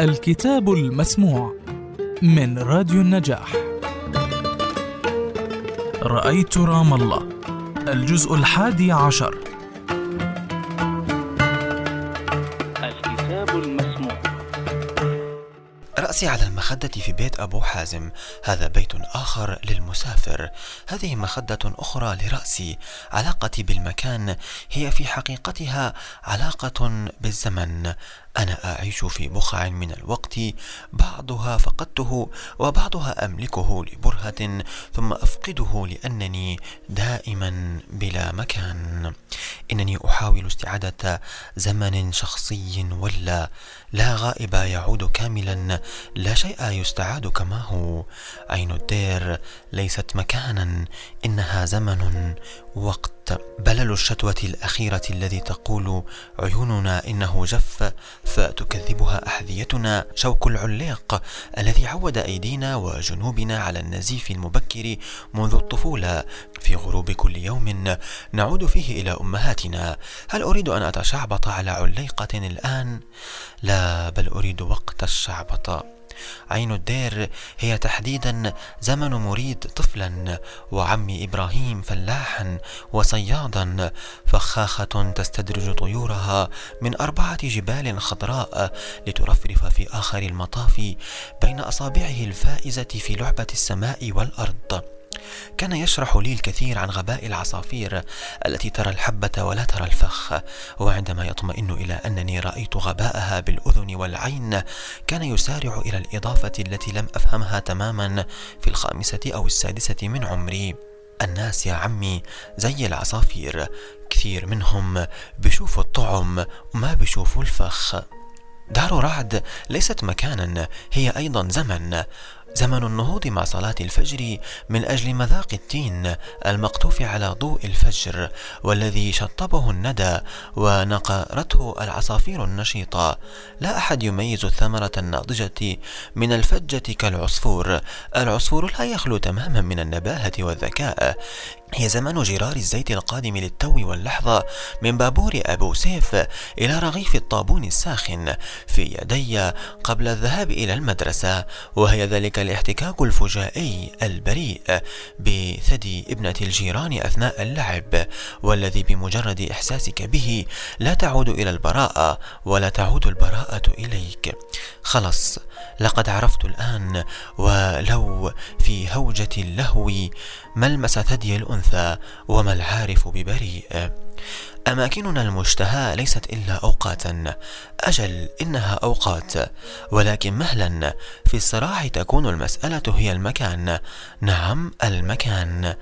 الكتاب المسموع من راديو النجاح. رأيت رام الله الجزء الحادي عشر. رأسي على المخدة في بيت أبو حازم. هذا بيت آخر للمسافر. هذه مخدة أخرى لرأسي علاقتي بالمكان. هي في حقيقتها علاقة بالزمن. أنا أعيش في بقع من الوقت. بعضها فقدته وبعضها أملكه لبرهة ثم أفقده لأنني دائما بلا مكان. إنني أحاول استعادة زمن شخصي ولا لا غائب يعود كاملا. لا شيء يستعاد كما هو. عين الدير ليست مكانا إنها زمن وقت. بلل الشتوة الأخيرة الذي تقول عيوننا إنه جف فتكذبها أحذيتنا. شوك العليق الذي عود أيدينا وجنوبنا على النزيف المبكر منذ الطفولة في غروب كل يوم نعود فيه إلى أمهاتنا. هل أريد أن أتشعبط على عليقة الآن؟ لا بل أريد وقت الشعبطة عين الدير هي تحديدا زمن مريد طفلا وعمي إبراهيم فلاحا وصيادا فخاخة تستدرج طيورها من أربعة جبال خضراء لترفرف في آخر المطاف بين أصابعه الفائزة في لعبة السماء والأرض. كان يشرح لي الكثير عن غباء العصافير التي ترى الحبة ولا ترى الفخ. وعندما يطمئن إلى أنني رأيت غباءها بالأذن والعين كان يسارع إلى الإضافة التي لم أفهمها تماما في الخامسة أو السادسة من عمري. الناس يا عمي زي العصافير كثير منهم بيشوفوا الطعم وما بيشوفوا الفخ. دار رعد ليست مكانا هي أيضا زمن. زمن النهوض مع صلاة الفجر من أجل مذاق التين المقطوف على ضوء الفجر والذي شطبه الندى ونقرته العصافير النشيطة. لا أحد يميز الثمرة الناضجة من الفجة كالعصفور. العصفور لا يخلو تماما من النباهة والذكاء. هي زمن جرار الزيت القادم للتو واللحظة من بابور أبو سيف إلى رغيف الطابون الساخن في يدي قبل الذهاب إلى المدرسة وهي ذلك الاحتكاك الفجائي البريء بثدي ابنة الجيران أثناء اللعب والذي بمجرد إحساسك به لا تعود إلى البراءة ولا تعود البراءة إليك. خلص لقد عرفت الآن ولو في هوجة اللهو ملمس ثدي الأنثى. وما العارف ببريء. أماكننا المشتهاة ليست إلا أوقاتا. أجل إنها أوقات ولكن مهلا في الصراع تكون المسألة هي المكان. نعم المكان.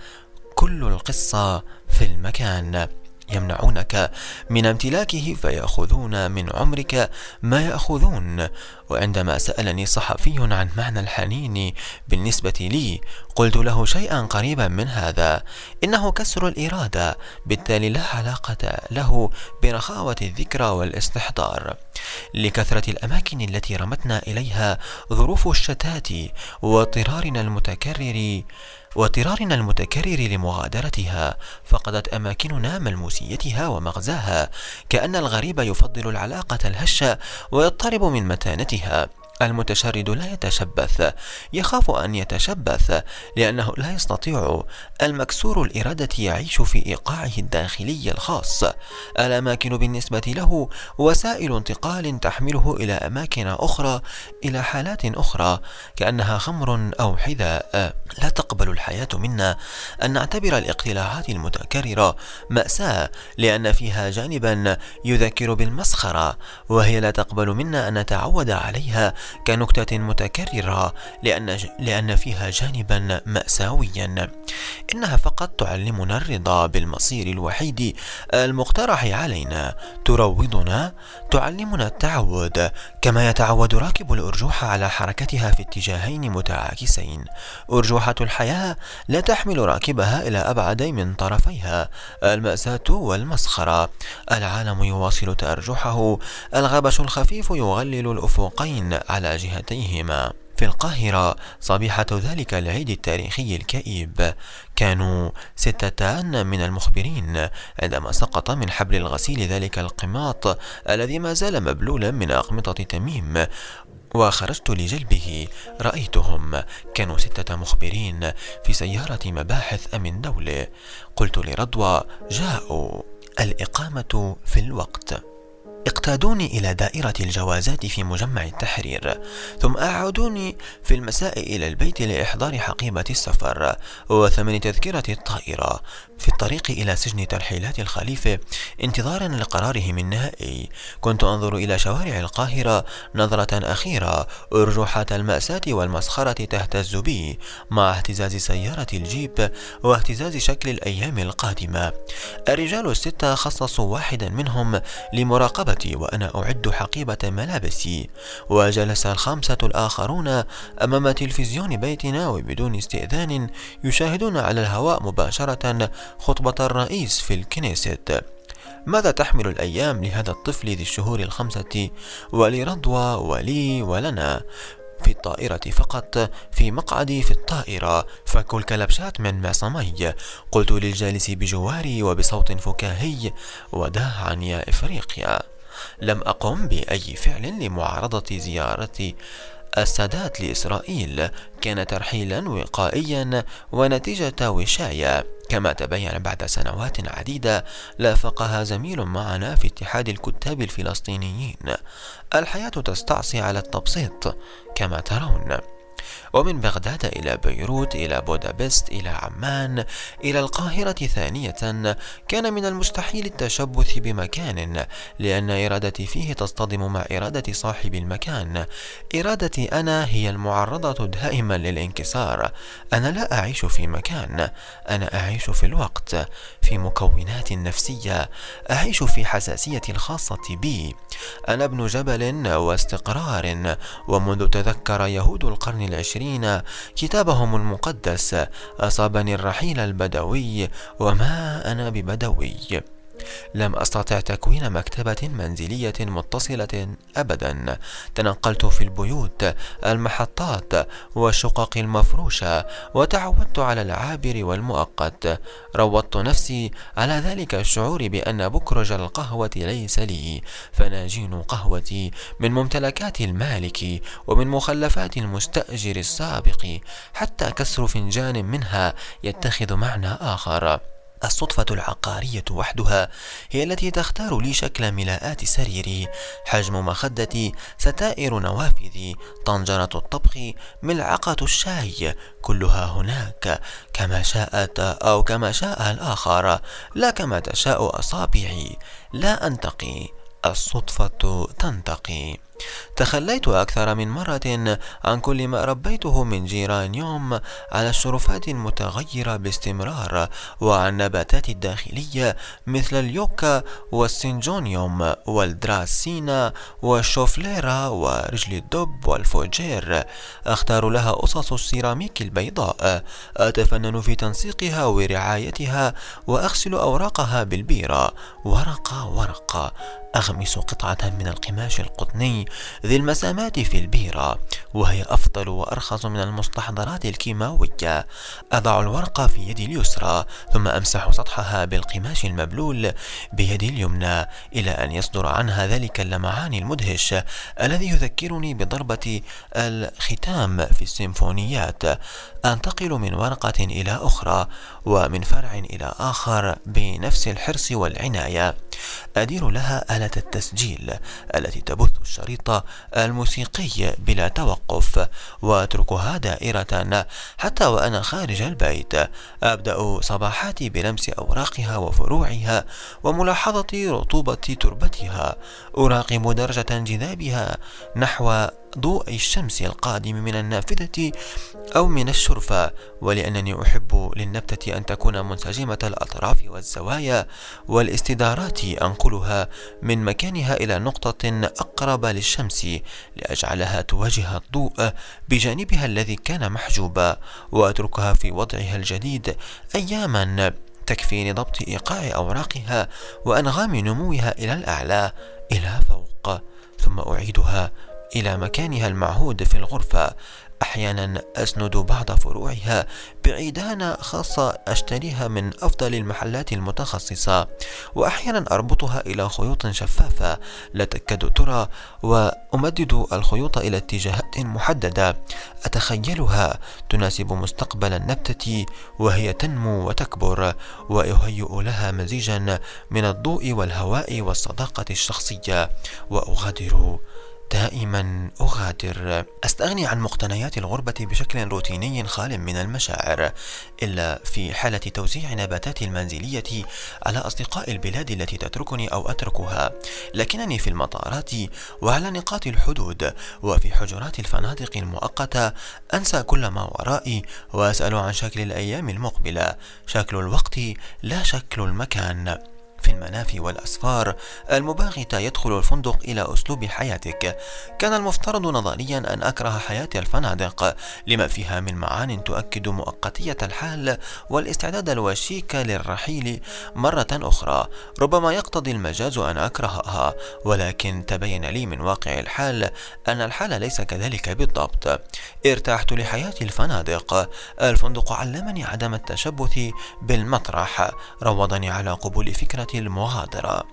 كل القصة في المكان. يمنعونك من امتلاكه فيأخذون من عمرك ما يأخذون. وعندما سألني صحفي عن معنى الحنين بالنسبة لي قلت له شيئا قريبا من هذا إنه كسر الإرادة بالتالي لا علاقة له برخاوة الذكرى والاستحضار. لكثرة الأماكن التي رمتنا إليها ظروف الشتات واضطرارنا المتكرر واضطرارنا المتكرر لمغادرتها فقدت أماكننا ملموسيتها ومغزاها كأن الغريب يفضل العلاقة الهشة ويضطرب من متانتها. المتشرد لا يتشبث. يخاف أن يتشبث لأنه لا يستطيع المكسور الإرادة يعيش في إيقاعه الداخلي الخاص. الأماكن بالنسبة له وسائل انتقال تحمله إلى أماكن أخرى إلى حالات أخرى كأنها خمر أو حذاء. لا تقبل الحياة منا أن نعتبر الاقتلاعات المتكررة مأساة لأن فيها جانبا يذكر بالمسخرة وهي لا تقبل منا أن نتعود عليها كنكتة متكررة لأن, لأن فيها جانبا مأساويا. إنها فقط تعلمنا الرضا بالمصير الوحيد. المقترح علينا تروضنا تعلمنا التعود كما يتعود راكب الأرجوحة على حركتها في اتجاهين متعاكسين. أرجوحة الحياة لا تحمل راكبها إلى أبعد من طرفيها. المأساة والمسخرة. العالم يواصل تأرجحه. الغبش الخفيف يغلل الأفقين على جهتيهما. في القاهرة صبيحة ذلك العيد التاريخي الكئيب. كانوا ستتان من المخبرين عندما سقط من حبل الغسيل ذلك القماط الذي ما زال مبلولا من أقمطة تميم وخرجت لجلبه. رأيتهم. كانوا ستة مخبرين في سيارة مباحث أمن دولة. قلت لرضوى جاءوا. الإقامة في الوقت. اقتادوني إلى دائرة الجوازات في مجمع التحرير ثم أعودوني في المساء إلى البيت لإحضار حقيبة السفر وثمن تذكرة الطائرة في الطريق إلى سجن ترحيلات الخليفة انتظارا لقراره من نهائي. كنت أنظر إلى شوارع القاهرة نظرة أخيرة أرجوحات المأساة والمسخرة تهتز بي مع اهتزاز سيارة الجيب واهتزاز شكل الأيام القادمة. الرجال الستة خصصوا واحدا منهم لمراقبتي وأنا أعد حقيبة ملابسي. وجلس الخمسة الآخرون أمام تلفزيون بيتنا وبدون استئذان يشاهدون على الهواء مباشرة خطبة الرئيس في الكنيست. ماذا تحمل الأيام لهذا الطفل ذي الشهور الخمسة؟ ولرضوى ولي ولنا. في الطائرة فقط في مقعدي في الطائرة فك الكلبشات من معصمي قلت للجالس بجواري وبصوت فكاهي وداعا يا إفريقيا. لم أقم بأي فعل لمعارضة زيارة السادات لإسرائيل. كان ترحيلا وقائيا ونتيجة وشاية. كما تبين بعد سنوات عديدة لافقها زميل معنا في اتحاد الكتاب الفلسطينيين. الحياة تستعصي على التبسيط كما ترون. ومن بغداد إلى بيروت إلى بودابست إلى عمان إلى القاهرة ثانية كان من المستحيل التشبث بمكان لأن إرادتي فيه تصطدم مع إرادة صاحب المكان. إرادتي أنا هي المعرضة دائما للانكسار. أنا لا أعيش في مكان أنا أعيش في الوقت في مكونات نفسية أعيش في حساسية الخاصة بي. أنا ابن جبل واستقرار ومنذ تذكر يهود القرن العشرين كتابهم المقدس أصابني الرحيل البدوي وما أنا ببدوي. لم أستطع تكوين مكتبة منزلية متصلة أبدا. تنقلت في البيوت المحطات والشقق المفروشة وتعودت على العابر والمؤقت. روضت نفسي على ذلك الشعور بأن بكرج القهوة ليس لي. فناجين قهوتي من ممتلكات المالك ومن مخلفات المستأجر السابق حتى كسر فنجان منها يتخذ معنى آخر. الصدفة العقارية وحدها هي التي تختار لي شكل ملاءات سريري. حجم مخدتي ستائر نوافذي. طنجرة الطبخ ملعقة الشاي. كلها هناك كما شاءت أو كما شاء الآخر لا كما تشاء أصابعي. لا أنتقي الصدفة تنتقي. تخليت أكثر من مرة عن كل ما ربيته من جيرانيوم على الشرفات المتغيرة باستمرار وعن النباتات الداخلية مثل اليوكا والسنجونيوم والدراسينا والشوفليرا ورجل الدب والفوجير. أختار لها أصص السيراميك البيضاء. أتفنن في تنسيقها ورعايتها وأغسل أوراقها بالبيرة. ورقة ورقة. أغمس قطعة من القماش القطني ذي المسامات في البيرة وهي أفضل وأرخص من المستحضرات الكيماوية. أضع الورقة في يدي اليسرى ثم أمسح سطحها بالقماش المبلول بيدي اليمنى. إلى أن يصدر عنها ذلك اللمعان المدهش الذي يذكرني بضربة الختام في السيمفونيات. أنتقل من ورقة إلى أخرى ومن فرع إلى آخر بنفس الحرص والعناية. أدير لها آلة التسجيل التي تبث الشريط الموسيقي بلا توقف وأتركها دائرة حتى وأنا خارج البيت. أبدأ صباحاتي بلمس أوراقها وفروعها وملاحظة رطوبة تربتها. أراقب درجة انجذابها نحو ضوء الشمس القادم من النافذة أو من الشرفة ولأنني أحب للنبتة أن تكون منسجمة الأطراف والزوايا والاستدارات أنقلها من مكانها إلى نقطة أقرب للشمس لأجعلها تواجه الضوء بجانبها الذي كان محجوبا وأتركها في وضعها الجديد أياما تكفي لضبط إيقاع أوراقها وأنغام نموها إلى الأعلى إلى فوق ثم أعيدها إلى مكانها المعهود في الغرفة أحيانا أسند بعض فروعها بعيدان خاصة أشتريها من أفضل المحلات المتخصصة وأحيانا أربطها إلى خيوط شفافة لا تكاد ترى وأمدد الخيوط إلى اتجاهات محددة. أتخيلها تناسب مستقبل النبتة وهي تنمو وتكبر وأهيئ لها مزيجا من الضوء والهواء والصداقة الشخصية. وأغادر دائما أغادر. أستغني عن مقتنيات الغربة بشكل روتيني خال من المشاعر إلا في حالة توزيع نباتاتي المنزلية على أصدقاء البلاد التي تتركني أو أتركها. لكنني في المطارات وعلى نقاط الحدود وفي حجرات الفنادق المؤقتة أنسى كل ما ورائي وأسأل عن شكل الأيام المقبلة. شكل الوقت لا شكل المكان. في المنافي والأسفار. المباغتة يدخل الفندق إلى أسلوب حياتك. كان المفترض نظريا أن أكره حياة الفنادق لما فيها من معان تؤكد مؤقتية الحال والاستعداد الوشيك للرحيل مرة أخرى. ربما يقتضي المجاز أن أكرهها ولكن تبين لي من واقع الحال أن الحال ليس كذلك بالضبط. ارتحت لحياة الفنادق. الفندق علمني عدم التشبث بالمطرح روضني على قبول فكرة المغادرة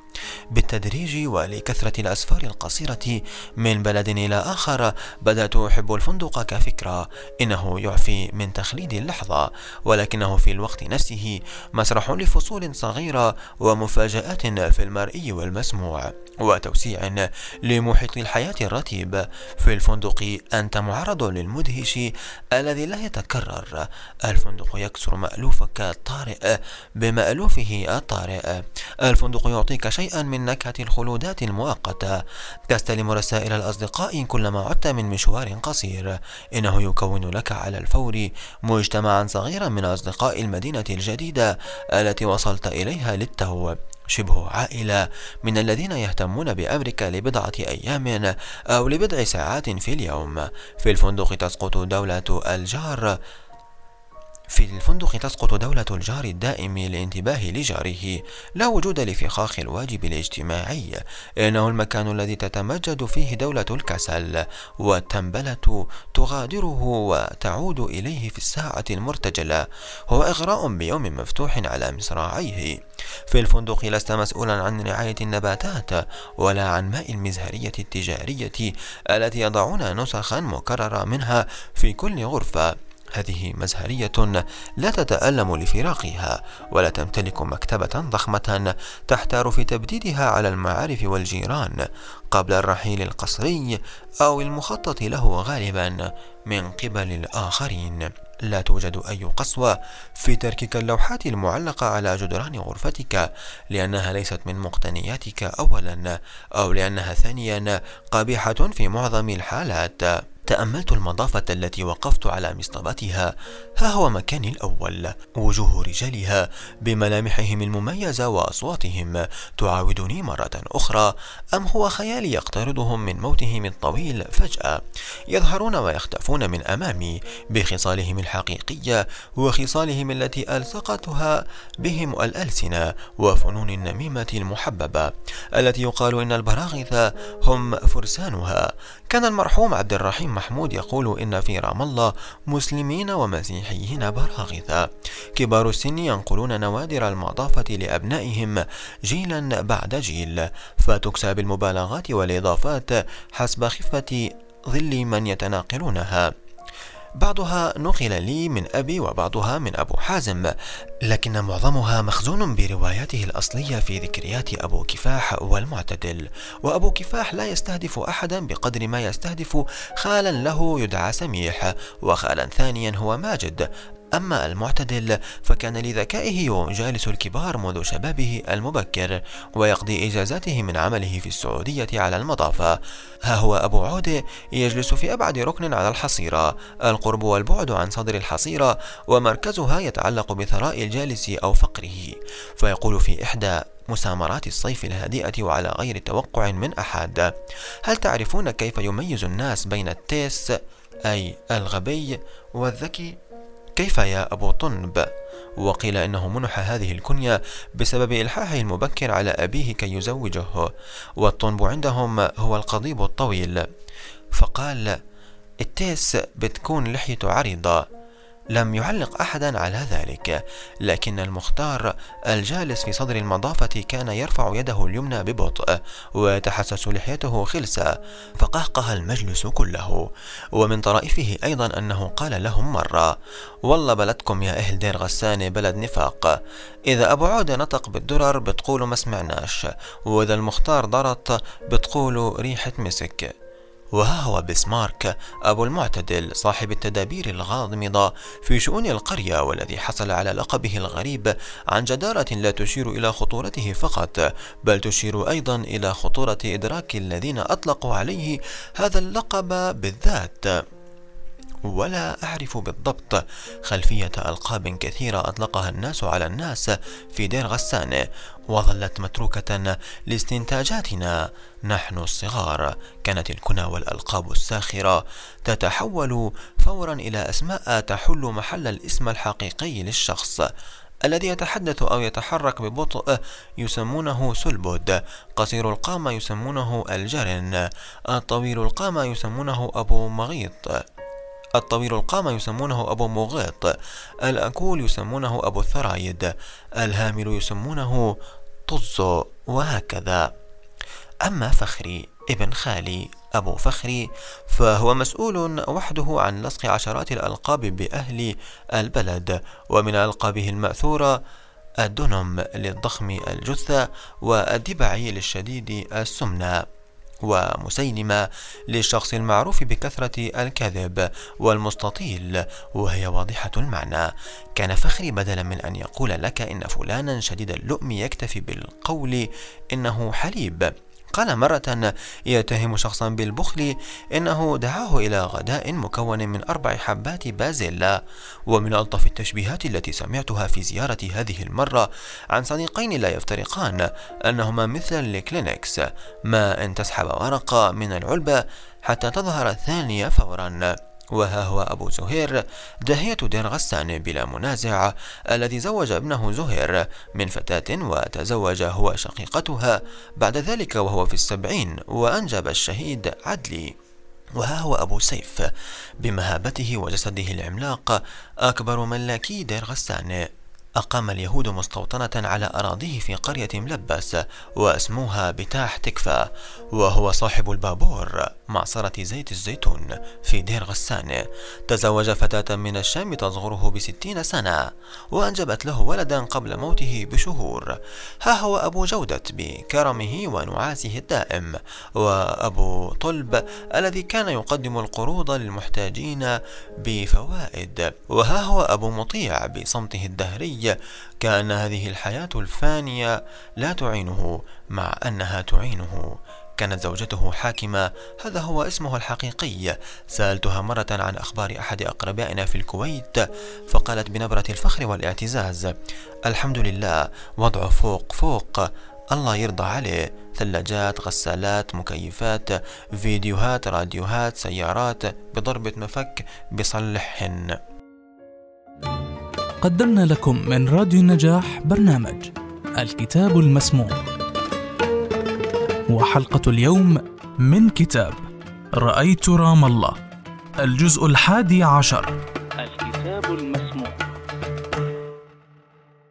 بالتدريج ولكثرة الأسفار القصيرة من بلد إلى آخر بدأت أحب الفندق كفكرة. إنه يعفي من تخليد اللحظة ولكنه في الوقت نفسه مسرح لفصول صغيرة ومفاجآت في المرئي والمسموع وتوسيع لمحيط الحياة الرتيب. في الفندق أنت معرض للمدهش الذي لا يتكرر. الفندق يكسر مألوفك الطارئ بمألوفه الطارئ. الفندق يعطيك شيئا من نكهة الخلودات المؤقتة. تستلم رسائل الأصدقاء كلما عدت من مشوار قصير. إنه يكون لك على الفور مجتمعا صغيرا من أصدقاء المدينة الجديدة التي وصلت إليها للتو شبه عائلة من الذين يهتمون بأمرك لبضعة أيام أو لبضع ساعات في اليوم. في الفندق تسقط دولة الجار في الفندق تسقط دولة الجار الدائم للانتباه لجاره لا وجود لفخاخ الواجب الاجتماعي. إنه المكان الذي تتمجد فيه دولة الكسل والتنبلة تغادره وتعود إليه في الساعة المرتجلة. هو إغراء بيوم مفتوح على مصراعيه. في الفندق لست مسؤولا عن رعاية النباتات ولا عن ماء المزهرية التجارية التي يضعون نسخا مكررة منها في كل غرفة. هذه مزهرية لا تتألم لفراقها ولا تمتلك مكتبة ضخمة تحتار في تبديدها على المعارف والجيران قبل الرحيل القصري أو المخطط له غالبا من قبل الآخرين. لا توجد أي قسوة في تركك اللوحات المعلقة على جدران غرفتك لأنها ليست من مقتنياتك أولا أو لأنها ثانيا قبيحة في معظم الحالات. تأملت المضافة التي وقفت على مصطبتها. ها هو مكاني الأول. وجوه رجالها بملامحهم المميزة وأصواتهم تعاودني مرة أخرى. أم هو خيالي يقترضهم من موتهم الطويل فجأة. يظهرون ويختفون من أمامي بخصالهم الحقيقية وخصالهم التي ألصقتها بهم الألسنة وفنون النميمة المحببة التي يقال إن البراغث هم فرسانها. كان المرحوم عبد الرحيم محمود يقول إن في رام الله مسلمين ومسيحيين براغثة كبار السن ينقلون نوادر المضافة لأبنائهم جيلا بعد جيل. فتكسى بالمبالغات والإضافات حسب خفة ظل من يتناقلونها. بعضها نقل لي من أبي وبعضها من أبو حازم لكن معظمها مخزون برواياته الأصلية في ذكريات أبو كفاح والمعتدل. وأبو كفاح لا يستهدف أحدا بقدر ما يستهدف خالا له يدعى سميح وخالا ثانيا هو ماجد. أما المعتدل فكان لذكائه يجالس الكبار منذ شبابه المبكر ويقضي إجازاته من عمله في السعودية على المضافة ها هو أبو عودة يجلس في أبعد ركن على الحصيرة. القرب والبعد عن صدر الحصيرة ومركزها يتعلق بثراء الجالس أو فقره. فيقول في إحدى مسامرات الصيف الهادئة وعلى غير توقع من أحد هل تعرفون كيف يميز الناس بين التيس أي الغبي والذكي كيف يا أبو طنب؟ وقيل إنه منح هذه الكنية بسبب إلحاحه المبكر على أبيه كي يزوجه والطنب عندهم هو القضيب الطويل. فقال التيس بتكون لحيته عريضة. لم يعلق أحدا على ذلك لكن المختار الجالس في صدر المضافة كان يرفع يده اليمنى ببطء ويتحسس لحيته خلسة فقهقه المجلس كله. ومن طرائفه أيضا أنه قال لهم مرة والله بلدكم يا أهل دير غسانة بلد نفاق إذا أبو عودة نطق بالدرر بتقولوا ما سمعناش وإذا المختار ضرط بتقولوا ريحة مسك. وها هو بسمارك أبو المعتدل صاحب التدابير الغامضة في شؤون القرية والذي حصل على لقبه الغريب عن جدارة لا تشير إلى خطورته فقط بل تشير أيضا إلى خطورة إدراك الذين أطلقوا عليه هذا اللقب بالذات. ولا أعرف بالضبط خلفية ألقاب كثيرة أطلقها الناس على الناس في دير غسان وظلت متروكة لاستنتاجاتنا. نحن الصغار كانت الكنى والألقاب الساخرة تتحول فورا إلى أسماء تحل محل الاسم الحقيقي للشخص الذي يتحدث أو يتحرك ببطء يسمونه سلبود. قصير القامة يسمونه الجرن. الطويل القامة يسمونه أبو مغيط. الطويل القامة يسمونه أبو مغيط. الأكول يسمونه أبو الثرايد. الهامل يسمونه طز وهكذا. أما فخري ابن خالي أبو فخري فهو مسؤول وحده عن لصق عشرات الألقاب بأهل البلد ومن ألقابه المأثورة الدنم للضخم الجثة والدبعي للشديد السمنة. ومسيلمة للشخص المعروف بكثرة الكذب والمستطيل وهي واضحة المعنى. كان فخري بدلا من أن يقول لك إن فلانا شديد اللؤم يكتفي بالقول إنه حليب. قال مرة يتهم شخصا بالبخل إنه دعاه إلى غداء مكون من أربع حبات بازيلا ومن ألطف التشبيهات التي سمعتها في زيارة هذه المرة عن صديقين لا يفترقان أنهما مثل الكلينكس ما أن تسحب ورقة من العلبة حتى تظهر الثانية فورا. وها هو أبو زهير داهية دير غسان بلا منازع الذي زوج ابنه زهير من فتاة وتزوج هو شقيقتها. بعد ذلك وهو في السبعين وأنجب الشهيد عدلي. وها هو أبو سيف بمهابته وجسده العملاق أكبر ملاكي دير غسان. أقام اليهود مستوطنة على أراضيه في قرية ملبس واسموها بتاح تكفى وهو صاحب البابور. معصرة زيت الزيتون في دير غسان. تزوج فتاة من الشام تصغره بستين سنة وأنجبت له ولدا قبل موته بشهور. ها هو أبو جودة بكرمه ونعاسه الدائم وأبو طلب الذي كان يقدم القروض للمحتاجين بفوائد. وها هو أبو مطيع بصمته الدهري كأن هذه الحياة الفانية لا تعينه مع أنها تعينه. كانت زوجته حاكمة. هذا هو اسمه الحقيقي. سألتها مرة عن أخبار أحد أقربائنا في الكويت فقالت بنبرة الفخر والاعتزاز. الحمد لله وضعه فوق فوق. الله يرضى عليه. ثلاجات غسالات مكيفات فيديوهات راديوهات سيارات بضربة مفك بصلحهن قدمنا لكم من راديو النجاح برنامج الكتاب المسموع. وحلقة اليوم من كتاب رأيت رام الله الجزء الحادي عشر. الكتاب المسموع